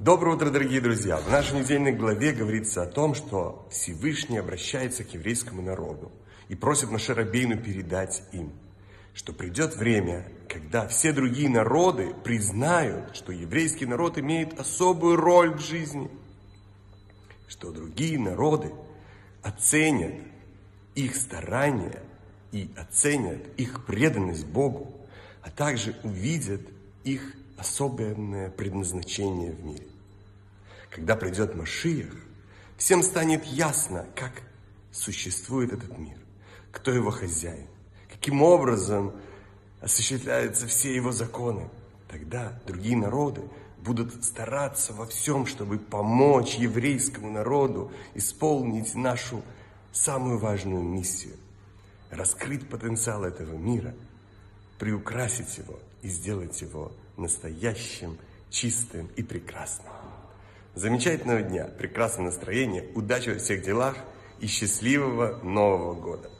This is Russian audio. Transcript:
Доброе утро, дорогие друзья! В нашей недельной главе говорится о том, что Всевышний обращается к еврейскому народу и просит Машерабейну передать им, что придет время, когда все другие народы признают, что еврейский народ имеет особую роль в жизни, что другие народы оценят их старания и оценят их преданность Богу, а также увидят их особенное предназначение в мире. Когда придет Машиях, всем станет ясно, как существует этот мир, кто его хозяин, каким образом осуществляются все его законы. Тогда другие народы будут стараться во всем, чтобы помочь еврейскому народу исполнить нашу самую важную миссию – раскрыть потенциал этого мира, приукрасить его и сделать его настоящим, чистым и прекрасным. Замечательного дня, прекрасного настроения, удачи во всех делах и счастливого Нового года!